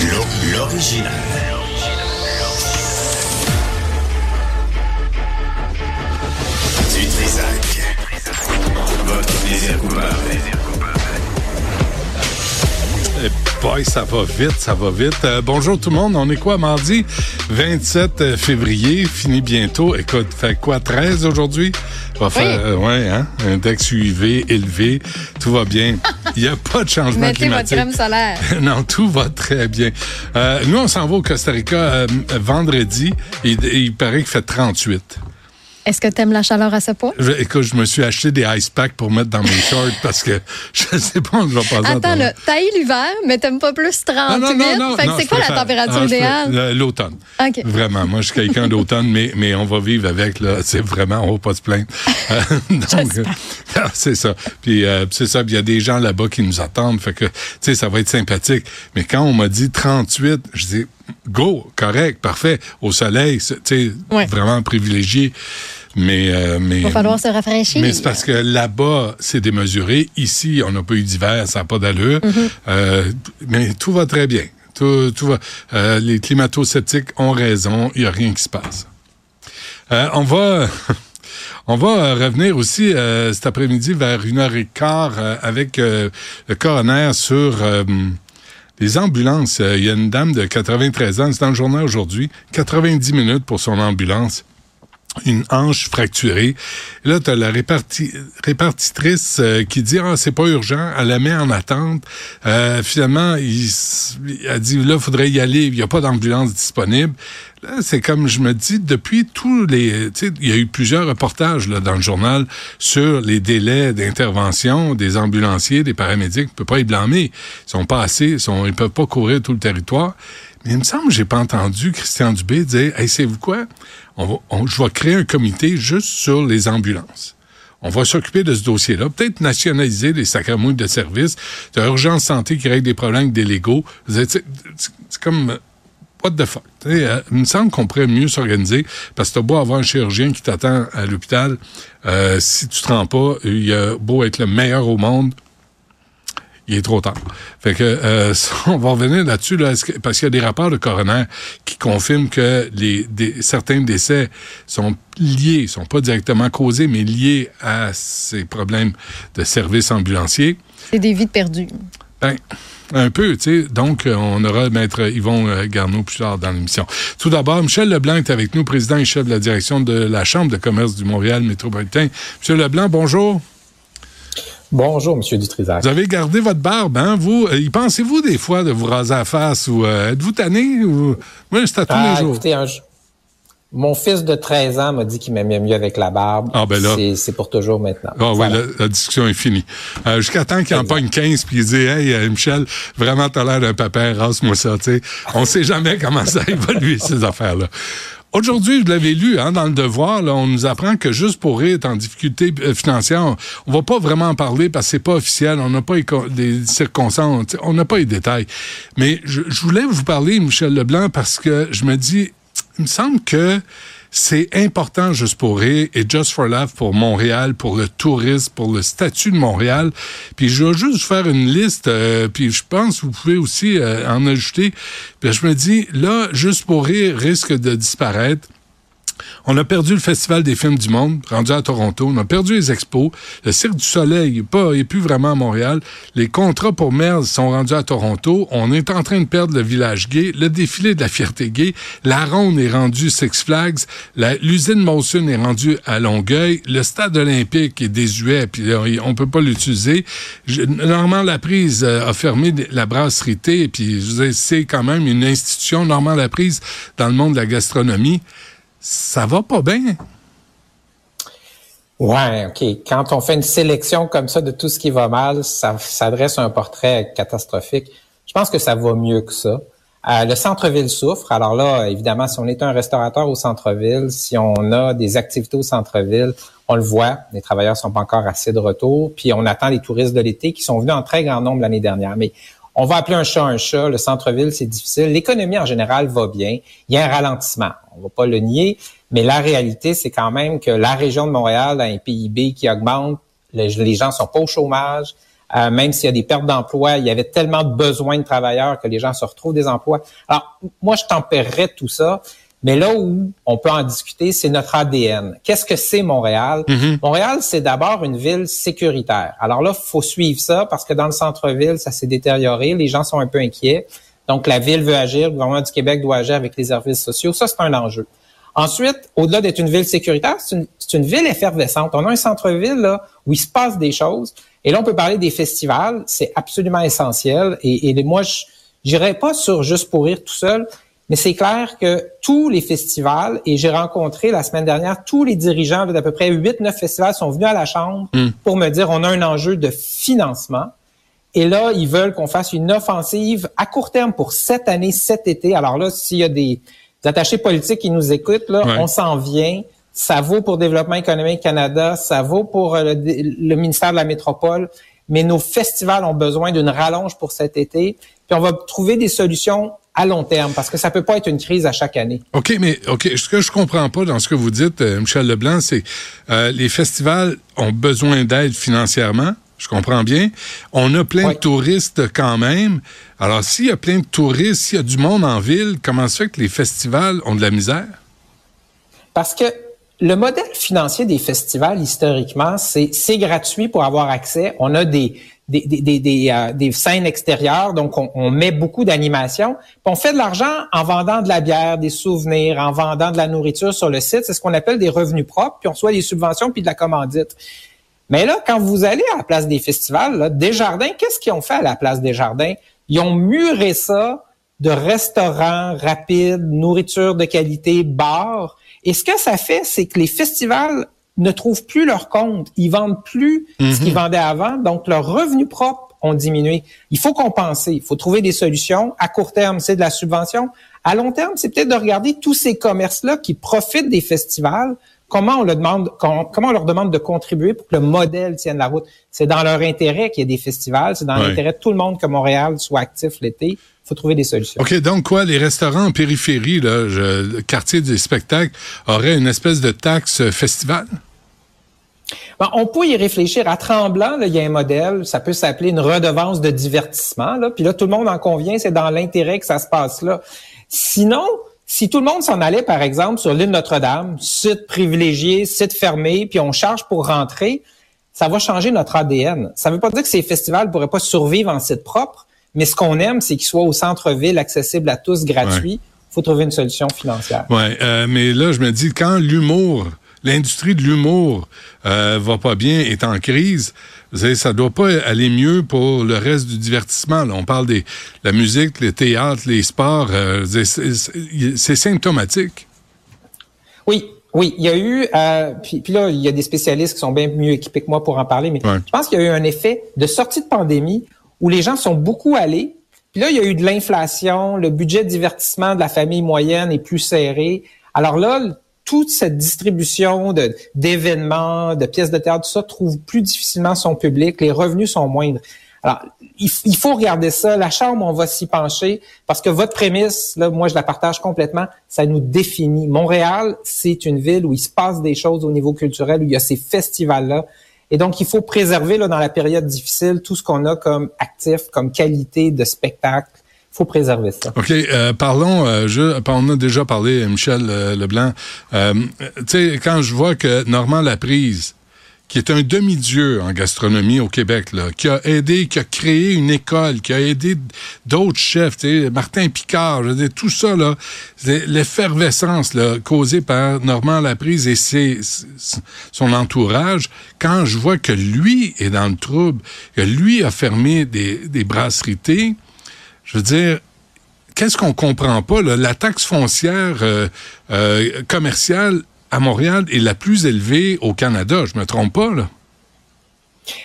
L'original. Du Trisac. Votre plaisir coupable. Eh boy, ça va vite, ça va vite. Euh, bonjour tout le monde, on est quoi mardi? 27 février, fini bientôt. Écoute, fait quoi 13 aujourd'hui? Va faire euh, ouais, hein, index UV élevé, tout va bien. Il n'y a pas de changement Mettez climatique. votre crème solaire. non, tout va très bien. Euh, nous, on s'en va au Costa Rica euh, vendredi et et il paraît qu'il fait 38. Est-ce que tu aimes la chaleur à ce point? Je, écoute, je me suis acheté des ice packs pour mettre dans mes shorts parce que je sais pas où je vais passer. Attends, là, t'as l'hiver, mais t'aimes pas plus 38? Ah, non, non, non, fait que non, c'est quoi la température Ah, idéale? préfère- L'automne. Vraiment. Moi, je suis quelqu'un d'automne, mais, mais on va vivre avec. Là. C'est vraiment, on va pas se plaindre. Euh, donc, euh, c'est ça. Puis euh, c'est ça. Puis il y a des gens là-bas qui nous attendent. Fait que, tu sais, ça va être sympathique. Mais quand on m'a dit 38, je dis, go, correct, parfait. Au soleil, tu sais, Ouais. vraiment privilégié. Mais, euh, mais, Il va falloir se rafraîchir. mais c'est parce que là-bas, c'est démesuré. Ici, on n'a pas eu d'hiver, ça n'a pas d'allure. Mm-hmm. Euh, mais tout va très bien. Tout, tout va. euh, les climato-sceptiques ont raison. Il n'y a rien qui se passe. Euh, on va. On va euh, revenir aussi euh, cet après-midi vers une heure et quart euh, avec euh, le coroner sur euh, les ambulances. Euh, Il y a une dame de 93 ans, c'est dans le journal aujourd'hui, 90 minutes pour son ambulance une hanche fracturée. Là, tu as la réparti- répartitrice euh, qui dit Ah, c'est pas urgent, elle la met en attente. Euh, finalement, il, elle dit là, faudrait y aller, il n'y a pas d'ambulance disponible. Là, c'est comme je me dis, depuis tous les. Il y a eu plusieurs reportages là, dans le journal sur les délais d'intervention des ambulanciers, des paramédics. On peut pas y blâmer. Ils sont pas assez, ils, ils peuvent pas courir tout le territoire. Il me semble que j'ai pas entendu Christian Dubé dire Hey, savez-vous quoi? On va, je vais créer un comité juste sur les ambulances. On va s'occuper de ce dossier-là. Peut-être nationaliser les sacramouilles de services. T'as Urgence Santé qui règle des problèmes avec des légaux. Vous C'est c'est- c'est comme... euh, What the fuck? Tu euh, il me semble qu'on pourrait mieux s'organiser parce que t'as beau avoir un chirurgien qui t'attend à l'hôpital. euh, si tu te rends pas, il a beau être le meilleur au monde, il est trop tard. Fait que euh, on va revenir là-dessus là, parce qu'il y a des rapports de coroner qui confirment que les des- certains décès sont liés, sont pas directement causés, mais liés à ces problèmes de services ambulanciers. C'est des vies perdues. Ben, un peu, tu sais. Donc, euh, on aura Maître Yvon euh, Garneau plus tard dans l'émission. Tout d'abord, Michel Leblanc est avec nous, président et chef de la direction de la Chambre de commerce du Montréal métropolitain. Monsieur Leblanc, bonjour. Bonjour, Monsieur Dutrisac. Vous avez gardé votre barbe, hein, vous? Euh, y pensez-vous des fois de vous raser la face ou euh, êtes-vous tanné? Ou... Moi, c'est à tous Ah, les jours. écoutez, un j- mon fils de 13 ans m'a dit qu'il m'aimait mieux avec la barbe. Ah, ben là. C'est- pour toujours maintenant. Ah oui, la, la discussion est finie. Euh, Jusqu'à temps qu'il en pogne 15 puis il dit Hey, Michel, vraiment, t'as l'air d'un papa, rase-moi ça, tu sais. On sait jamais comment ça évolue, ces affaires-là. Aujourd'hui, vous l'avez lu hein, dans le devoir, là, on nous apprend que juste pour est en difficulté euh, financière, on, va pas vraiment en parler parce que c'est pas officiel, on n'a pas les circonstances, on n'a pas les détails. Mais je voulais vous parler, Michel Leblanc, parce que je me dis, il me semble que c'est important juste pour rire et Just for Laugh pour Montréal, pour le tourisme, pour le statut de Montréal. Puis je vais juste faire une liste, euh, puis je pense que vous pouvez aussi euh, en ajouter. Puis je me dis, là, juste pour rire risque de disparaître. On a perdu le Festival des films du monde, rendu à Toronto. On a perdu les expos. Le Cirque du Soleil n'est plus vraiment à Montréal. Les contrats pour Merz sont rendus à Toronto. On est en train de perdre le village gay, le défilé de la fierté gay. La Ronde est rendue Six Flags. La- L'usine Molson est rendue à Longueuil. Le stade olympique est désuet, puis on peut pas l'utiliser. Normand Laprise euh, a fermé la brasserie T, puis c'est quand même une institution, Normand Laprise, dans le monde de la gastronomie ça va pas bien. Ouais, OK. Quand on fait une sélection comme ça de tout ce qui va mal, ça s'adresse à un portrait catastrophique. Je pense que ça va mieux que ça. Euh, le centre-ville souffre. Alors là, évidemment, si on est un restaurateur au centre-ville, si on a des activités au centre-ville, on le voit, les travailleurs sont pas encore assez de retour, puis on attend les touristes de l'été qui sont venus en très grand nombre l'année dernière. Mais on va appeler un chat un chat. Le centre-ville, c'est difficile. L'économie en général va bien. Il y a un ralentissement. On va pas le nier. Mais la réalité, c'est quand même que la région de Montréal a un PIB qui augmente. Le- les gens sont pas au chômage. Euh, même s'il y a des pertes d'emploi, il y avait tellement de besoins de travailleurs que les gens se retrouvent des emplois. Alors, moi, je tempérerais tout ça. Mais là où on peut en discuter, c'est notre ADN. Qu'est-ce que c'est Montréal? Montréal, c'est d'abord une ville sécuritaire. Alors là, faut suivre ça parce que dans le centre-ville, ça s'est détérioré. Les gens sont un peu inquiets. Donc, la ville veut agir. Le gouvernement du Québec doit agir avec les services sociaux. Ça, c'est un enjeu. Ensuite, au-delà d'être une ville sécuritaire, c'est une, ville effervescente. On a un centre-ville là, où il se passe des choses. Et là, on peut parler des festivals. C'est absolument essentiel. Et, et moi, je n'irai pas sur juste pour rire tout seul, mais c'est clair que tous les festivals, et j'ai rencontré la semaine dernière tous les dirigeants d'à peu près 8-9 festivals sont venus à la Chambre pour me dire on a un enjeu de financement. Et là, ils veulent qu'on fasse une offensive à court terme pour cette année, cet été. Alors là, s'il y a des, des attachés politiques qui nous écoutent, là, Ouais. on s'en vient. Ça vaut pour Développement économique Canada, ça vaut pour euh, le, le ministère de la Métropole, mais nos festivals ont besoin d'une rallonge pour cet été. Puis on va trouver des solutions à long terme parce que ça peut pas être une crise à chaque année. OK, mais OK, ce que je comprends pas dans ce que vous dites, euh, Michel Leblanc, c'est euh, les festivals ont besoin d'aide financièrement. Je comprends bien. On a plein Oui. de touristes quand même. Alors, s'il y a plein de touristes, s'il y a du monde en ville, comment ça fait que les festivals ont de la misère? Parce que le modèle financier des festivals, historiquement, c'est gratuit pour avoir accès. On a des des, des, des, des, euh, des scènes extérieures, donc on, on met beaucoup d'animation. Puis on fait de l'argent en vendant de la bière, des souvenirs, en vendant de la nourriture sur le site. C'est ce qu'on appelle des revenus propres, puis on reçoit des subventions puis de la commandite. Mais là, quand vous allez à la place des festivals, là, Desjardins, qu'est-ce qu'ils ont fait à la place des jardins? Ils ont muré ça de restaurants rapides, nourriture de qualité, bars. Et ce que ça fait, c'est que les festivals ne trouvent plus leur compte. Ils vendent plus ce qu'ils vendaient avant. Donc, leurs revenus propres ont diminué. Il faut compenser. Il faut trouver des solutions. À court terme, c'est de la subvention. À long terme, c'est peut-être de regarder tous ces commerces-là qui profitent des festivals. Comment on, leur demande, com- comment on leur demande de contribuer pour que le modèle tienne la route? C'est dans leur intérêt qu'il y ait des festivals. C'est dans Ouais. l'intérêt de tout le monde que Montréal soit actif l'été. Il faut trouver des solutions. OK, donc quoi, les restaurants en périphérie, là, je- le quartier des spectacles, auraient une espèce de taxe festival? Bon, on peut y réfléchir. À Tremblant, là, il y a un modèle, ça peut s'appeler une redevance de divertissement. Là. Puis là, tout le monde en convient, c'est dans l'intérêt que ça se passe là. Sinon, si tout le monde s'en allait, par exemple, sur l'île Notre-Dame, site privilégié, site fermé, puis on charge pour rentrer, ça va changer notre ADN. Ça ne veut pas dire que ces festivals ne pourraient pas survivre en site propre, mais ce qu'on aime, c'est qu'ils soient au centre-ville, accessibles à tous, gratuits. Il faut trouver une solution financière. Ouais, euh, mais là, je me dis, quand l'humour, l'industrie de l'humour euh, va pas bien, est en crise, vous savez, ça doit pas aller mieux pour le reste du divertissement. Là. On parle des la musique, les théâtres, les sports. euh, c'est- symptomatique. Oui, oui, il y a eu, euh, puis, puis là, il y a des spécialistes qui sont bien mieux équipés que moi pour en parler, mais Ouais. je pense qu'il y a eu un effet de sortie de pandémie où les gens sont beaucoup allés. Puis là, il y a eu de l'inflation, le budget de divertissement de la famille moyenne est plus serré. Alors là, toute cette distribution de d'événements, de pièces de théâtre, tout ça trouve plus difficilement son public. Les revenus sont moindres. Alors, il, faut regarder ça. La Chambre, on va s'y pencher parce que votre prémisse, là, moi, je la partage complètement. Ça nous définit. Montréal, c'est une ville où il se passe des choses au niveau culturel, où il y a ces festivals-là. Et donc, il faut préserver, dans la période difficile, tout ce qu'on a comme actif, comme qualité de spectacle. Faut préserver ça. OK, euh, parlons, euh, je, on a déjà parlé, Michel euh, Leblanc. Tu sais, quand je vois que Normand Laprise, qui est un demi-dieu en gastronomie au Québec, qui a aidé, qui a créé une école, qui a aidé d'autres chefs, Martin Picard, je veux dire, tout ça, l'effervescence causée par Normand Laprise et son entourage, quand je vois que lui est dans le trouble, que lui a fermé des, des brasseries je veux dire, qu'est-ce qu'on comprend pas? La taxe foncière euh, euh, commerciale à Montréal est la plus élevée au Canada. Je me trompe pas,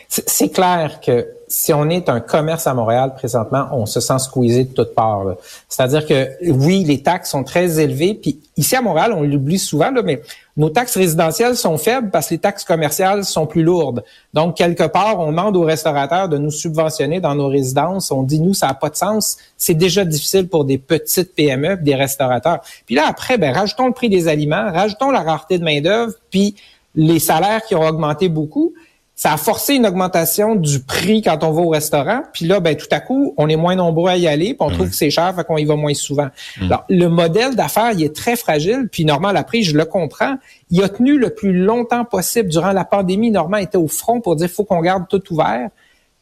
c'est clair que si on est un commerce à Montréal présentement, on se sent squeezé de toutes parts. C'est-à-dire que oui, les taxes sont très élevées, puis ici à Montréal, on l'oublie souvent, là, mais nos taxes résidentielles sont faibles parce que les taxes commerciales sont plus lourdes. Donc, quelque part, on demande aux restaurateurs de nous subventionner dans nos résidences. On dit, nous, ça n'a pas de sens. C'est déjà difficile pour des petites PME, des restaurateurs. Puis là, après, ben, rajoutons le prix des aliments, rajoutons la rareté de main-d'œuvre, puis les salaires qui ont augmenté beaucoup ça a forcé une augmentation du prix quand on va au restaurant. Puis là, ben tout à coup, on est moins nombreux à y aller, puis on trouve que c'est cher, fait qu'on y va moins souvent. Alors, le modèle d'affaires, il est très fragile. Puis Normand Laprise, je le comprends, il a tenu le plus longtemps possible durant la pandémie. Normand était au front pour dire faut qu'on garde tout ouvert.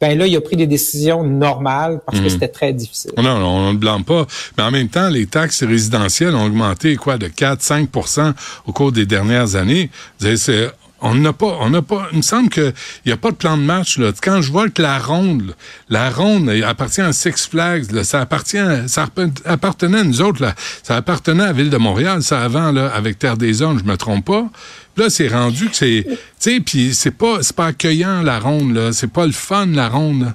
Ben là, il a pris des décisions normales parce que c'était très difficile. Non, non, on ne blâme pas. Mais en même temps, les taxes résidentielles ont augmenté, quoi, de 4-5% au cours des dernières années. C'est on n'a pas, on n'a pas, il me semble qu'il n'y a pas de plan de match, là. Quand je vois que la ronde, la ronde appartient à Six Flags, ça appartient, ça appartenait à nous autres, là. Ça appartenait à la Ville de Montréal, ça avant, là, avec Terre des Hommes, je me trompe pas. Là, c'est rendu que c'est, tu sais, puis c'est pas, c'est pas accueillant, la ronde, là. C'est pas le fun, la ronde.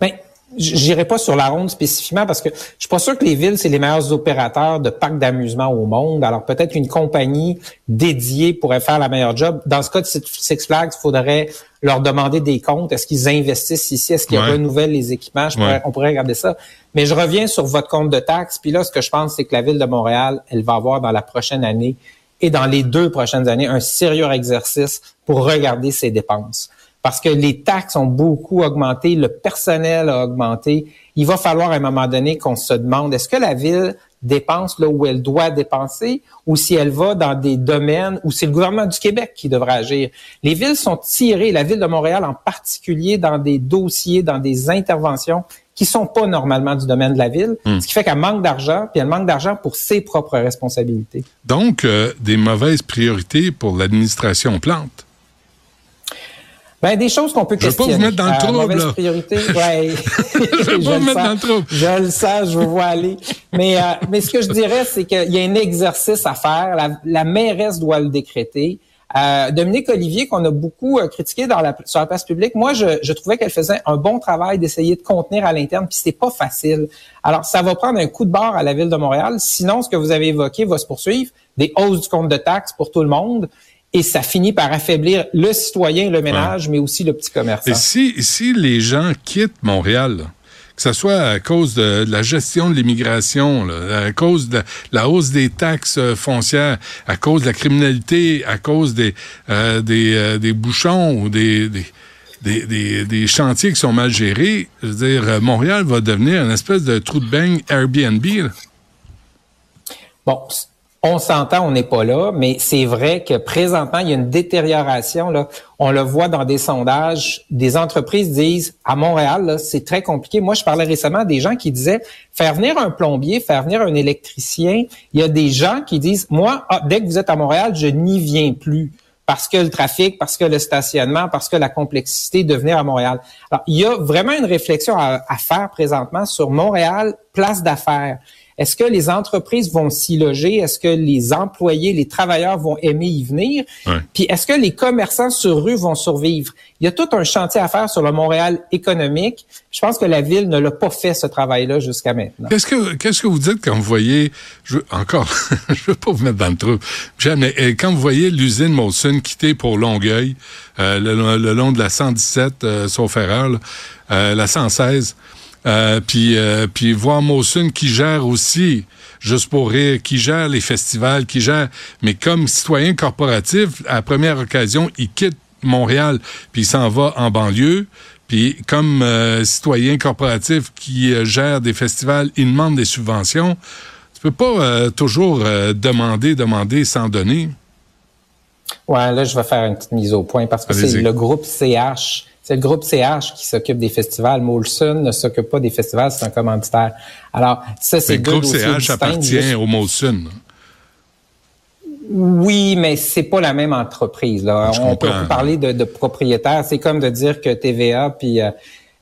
Ben, J'irai pas sur la ronde spécifiquement parce que je suis pas sûr que les villes, c'est les meilleurs opérateurs de parcs d'amusement au monde. Alors peut-être une compagnie dédiée pourrait faire la meilleure job. Dans ce cas de Six Flags, il faudrait leur demander des comptes. Est-ce qu'ils investissent ici? Est-ce qu'ils Ouais. renouvellent les équipements? Je pourrais- Ouais. on pourrait regarder ça. Mais je reviens sur votre compte de taxes. Puis là, ce que je pense, c'est que la ville de Montréal, elle va avoir dans la prochaine année et dans les deux prochaines années un sérieux exercice pour regarder ses dépenses. Parce que les taxes ont beaucoup augmenté, le personnel a augmenté. Il va falloir à un moment donné qu'on se demande, est-ce que la ville dépense là où elle doit dépenser ou si elle va dans des domaines où c'est le gouvernement du Québec qui devra agir? Les villes sont tirées, la ville de Montréal en particulier, dans des dossiers, dans des interventions qui sont pas normalement du domaine de la ville, ce qui fait qu'elle manque d'argent, puis elle manque d'argent pour ses propres responsabilités. Donc, euh, des mauvaises priorités pour l'administration Plante. Ben, des choses qu'on peut Je veux pas questionner. vous mettre dans le Euh, trouble, priorité, ouais. Je veux pas vous mettre sens. dans le trouble. Je le sens, je vous vois aller. Mais, euh, mais ce que je dirais, c'est qu'il y a un exercice à faire. La, la mairesse doit le décréter. Euh, Dominique Olivier, qu'on a beaucoup euh, critiqué dans la, sur la place publique, moi, je, je trouvais qu'elle faisait un bon travail d'essayer de contenir à l'interne, puis c'était pas facile. Alors, ça va prendre un coup de barre à la ville de Montréal. Sinon, ce que vous avez évoqué va se poursuivre. Des hausses du compte de taxes pour tout le monde. Et ça finit par affaiblir le citoyen, le ménage, mais aussi le petit commerçant. Et si, si les gens quittent Montréal, que ce soit à cause de, la gestion de l'immigration, à cause de la hausse des taxes euh, foncières, à cause de la criminalité, à cause des, euh, des, euh, des bouchons ou des, des, des, des- des chantiers qui sont mal gérés, je veux dire, euh, Montréal va devenir une espèce de trou de beigne Airbnb. là. Bon, on s'entend, on n'est pas là, mais c'est vrai que présentement, il y a une détérioration. Là. On le voit dans des sondages. Des entreprises disent, à Montréal, c'est très compliqué. Moi, je parlais récemment des gens qui disaient, faire venir un plombier, faire venir un électricien, il y a des gens qui disent, moi, ah, dès que vous êtes à Montréal, je n'y viens plus parce que le trafic, parce que le stationnement, parce que la complexité de venir à Montréal. Alors, il y a vraiment une réflexion à, à faire présentement sur Montréal, place d'affaires. Est-ce que les entreprises vont s'y loger? Est-ce que les employés, les travailleurs vont aimer y venir? Ouais. Puis est-ce que les commerçants sur rue vont survivre? Il y a tout un chantier à faire sur le Montréal économique. Je pense que la ville ne l'a pas fait ce travail-là jusqu'à maintenant. Qu'est-ce que qu'est-ce que vous dites quand vous voyez je, encore je veux pas vous mettre dans le trou. Jamais quand vous voyez l'usine Molson quitter pour Longueuil euh, le, le long de la 117 euh, sauf erreur là, euh, la 116 euh, puis euh, puis voir Molson qui gère aussi juste pour rire qui gère les festivals qui gère mais comme citoyen corporatif à la première occasion il quitte Montréal puis il s'en va en banlieue Puis comme euh, citoyen corporatif qui gère des festivals, il demande des subventions. Tu peux pas toujours demander, demander sans donner. Ouais, là, je vais faire une petite mise au point parce que c'est le groupe CH. C'est le groupe CH qui s'occupe des festivals. Molson ne s'occupe pas des festivals, c'est un commanditaire. Alors, ça, c'est Le groupe CH appartient juste- au Molson. Oui, mais c'est pas la même entreprise. Là. Je On peut parler de, de propriétaires. C'est comme de dire que TVA puis euh,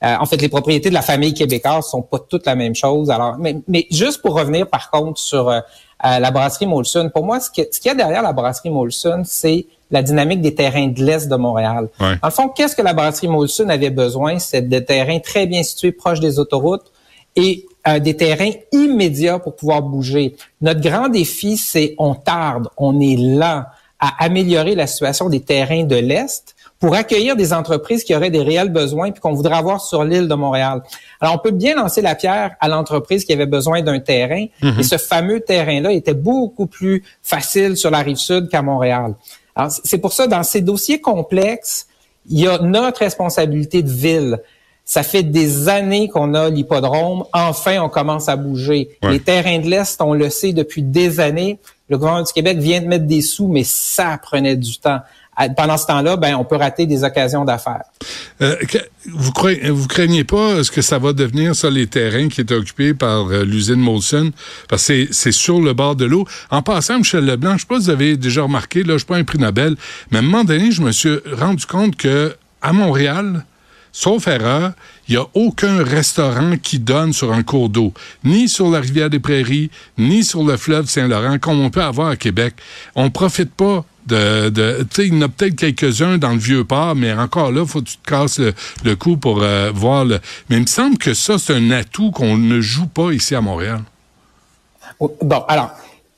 euh, en fait les propriétés de la famille québécoise sont pas toutes la même chose. Alors, mais, mais juste pour revenir par contre sur euh, euh, la brasserie Molson, pour moi, ce qu'il y a derrière la brasserie Molson, c'est la dynamique des terrains de l'est de Montréal. Ouais. Le fond, qu'est-ce que la brasserie Molson avait besoin? C'est de terrains très bien situés, proches des autoroutes et euh, des terrains immédiats pour pouvoir bouger. Notre grand défi, c'est on tarde, on est lent à améliorer la situation des terrains de l'Est pour accueillir des entreprises qui auraient des réels besoins puis qu'on voudrait avoir sur l'île de Montréal. Alors, on peut bien lancer la pierre à l'entreprise qui avait besoin d'un terrain, et ce fameux terrain-là était beaucoup plus facile sur la rive sud qu'à Montréal. Alors, c'est pour ça, dans ces dossiers complexes, il y a notre responsabilité de ville. Ça fait des années qu'on a l'hippodrome. Enfin, on commence à bouger. Ouais. Les terrains de l'Est, on le sait depuis des années. Le gouvernement du Québec vient de mettre des sous, mais ça prenait du temps. Pendant ce temps-là, ben, on peut rater des occasions d'affaires. Euh, vous, vous craignez pas ce que ça va devenir, ça, les terrains qui étaient occupés par euh, l'usine Molson? Parce que c'est- c'est sur le bord de l'eau. En passant, Michel Leblanc, je sais pas si vous avez déjà remarqué, là, je suis pas un prix Nobel, mais à un moment donné, je me suis rendu compte que à Montréal, sauf erreur, il n'y a aucun restaurant qui donne sur un cours d'eau, ni sur la rivière des Prairies, ni sur le fleuve Saint-Laurent, comme on peut avoir à Québec. On ne profite pas de... de tu sais, il y en a peut-être quelques-uns dans le Vieux-Port, mais encore là, faut que tu te casses le, le cou pour euh, voir le... Mais il me semble que ça, c'est un atout qu'on ne joue pas ici à Montréal. Bon, alors,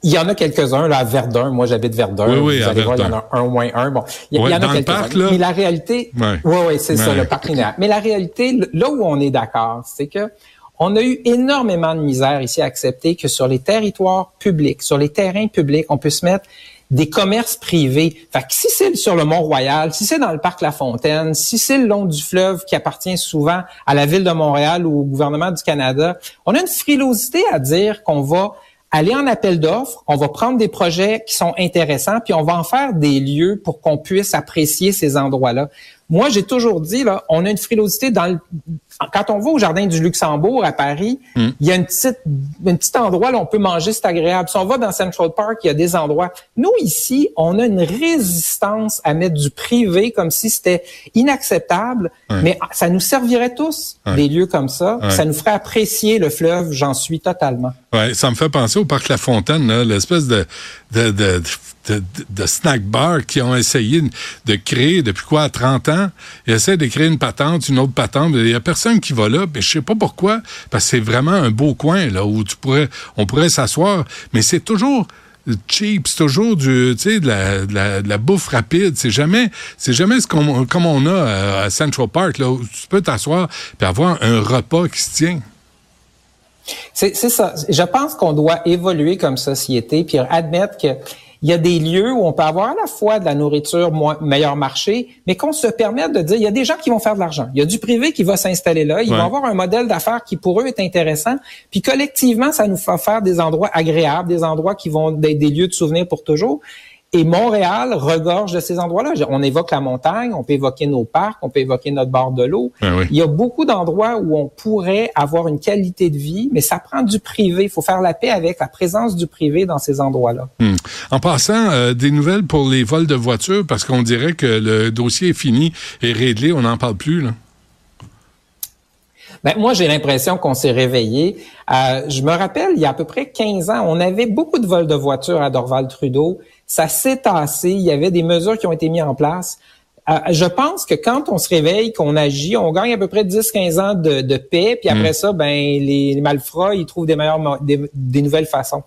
il y en a quelques-uns, là, à Verdun. Moi, j'habite Verdun. Oui, oui, Vous à allez voir, il y en a un moins un. Bon, il y, Ouais, il y en a quelques-uns. parc, là? Mais la réalité, oui, oui, c'est ça, le parc linéaire. Mais la réalité, là où on est d'accord, c'est que on a eu énormément de misère ici à accepter que sur les territoires publics, sur les terrains publics, on peut se mettre des commerces privés. Fait que si c'est sur le Mont-Royal, si c'est dans le parc La Fontaine, si c'est le long du fleuve qui appartient souvent à la ville de Montréal ou au gouvernement du Canada, on a une frilosité à dire qu'on va aller en appel d'offres, on va prendre des projets qui sont intéressants, puis on va en faire des lieux pour qu'on puisse apprécier ces endroits-là. Moi, j'ai toujours dit, là, on a une frilosité dans le... Quand on va au Jardin du Luxembourg à Paris, il y a une petite, un petit endroit là, on peut manger, c'est agréable. Si on va dans Central Park, il y a des endroits. Nous, ici, on a une résistance à mettre du privé comme si c'était inacceptable, mais ça nous servirait tous, des lieux comme ça. Ça nous ferait apprécier le fleuve, j'en suis totalement. Ouais, ça me fait penser au parc La Fontaine, l'espèce de, de, de, de, de snack bar qu'ils ont essayé de créer depuis quoi, 30 ans? Ils essaient de créer une patente, une autre patente. Il y a personne qui va là, mais je sais pas pourquoi, parce que c'est vraiment un beau coin, là, où tu pourrais, on pourrait s'asseoir, mais c'est toujours cheap, c'est toujours du, de la, de la, de la bouffe rapide. C'est jamais, c'est jamais ce qu'on, comme on a euh, à Central Park, là, où tu peux t'asseoir et avoir un repas qui se tient. C'est ça. Je pense qu'on doit évoluer comme société puis admettre que il y a des lieux où on peut avoir à la fois de la nourriture moins, meilleur marché, mais qu'on se permette de dire, il y a des gens qui vont faire de l'argent. Il y a du privé qui va s'installer là. Ils Ouais. vont avoir un modèle d'affaires qui pour eux est intéressant. Puis collectivement, ça nous fait faire des endroits agréables, des endroits qui vont être des lieux de souvenirs pour toujours. Et Montréal regorge de ces endroits-là. On évoque la montagne, on peut évoquer nos parcs, on peut évoquer notre bord de l'eau. Ben oui. Il y a beaucoup d'endroits où on pourrait avoir une qualité de vie, mais ça prend du privé. Il faut faire la paix avec la présence du privé dans ces endroits-là. Hmm. En passant, euh, des nouvelles pour les vols de voitures, parce qu'on dirait que le dossier est fini et réglé, on n'en parle plus. Là. Ben, moi, j'ai l'impression qu'on s'est réveillé. Euh, je me rappelle, il y a à peu près 15 ans, on avait beaucoup de vols de voitures à Dorval-Trudeau. Ça s'est tassé. Il y avait des mesures qui ont été mises en place. Euh, je pense que quand on se réveille, qu'on agit, on gagne à peu près 10-15 ans de, de paix. Puis après ça, ben les, les malfrats, ils trouvent des meilleures, des, des nouvelles façons.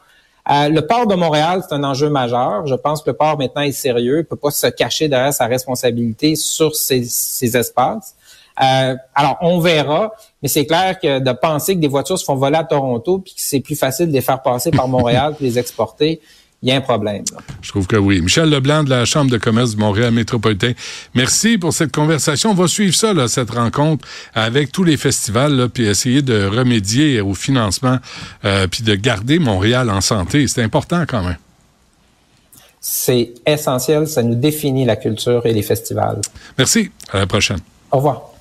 Euh, le port de Montréal, c'est un enjeu majeur. Je pense que le port maintenant est sérieux. Il peut pas se cacher derrière sa responsabilité sur ces, ces espaces. Euh, alors, on verra, mais c'est clair que de penser que des voitures se font voler à Toronto puis que c'est plus facile de les faire passer par Montréal puis les exporter, il y a un problème. là. Je trouve que oui. Michel Leblanc de la Chambre de commerce du Montréal métropolitain. Merci pour cette conversation. On va suivre ça, là, cette rencontre avec tous les festivals, là, puis essayer de remédier au financement, euh, puis de garder Montréal en santé. C'est important quand même. C'est essentiel, ça nous définit la culture et les festivals. Merci. À la prochaine. Au revoir.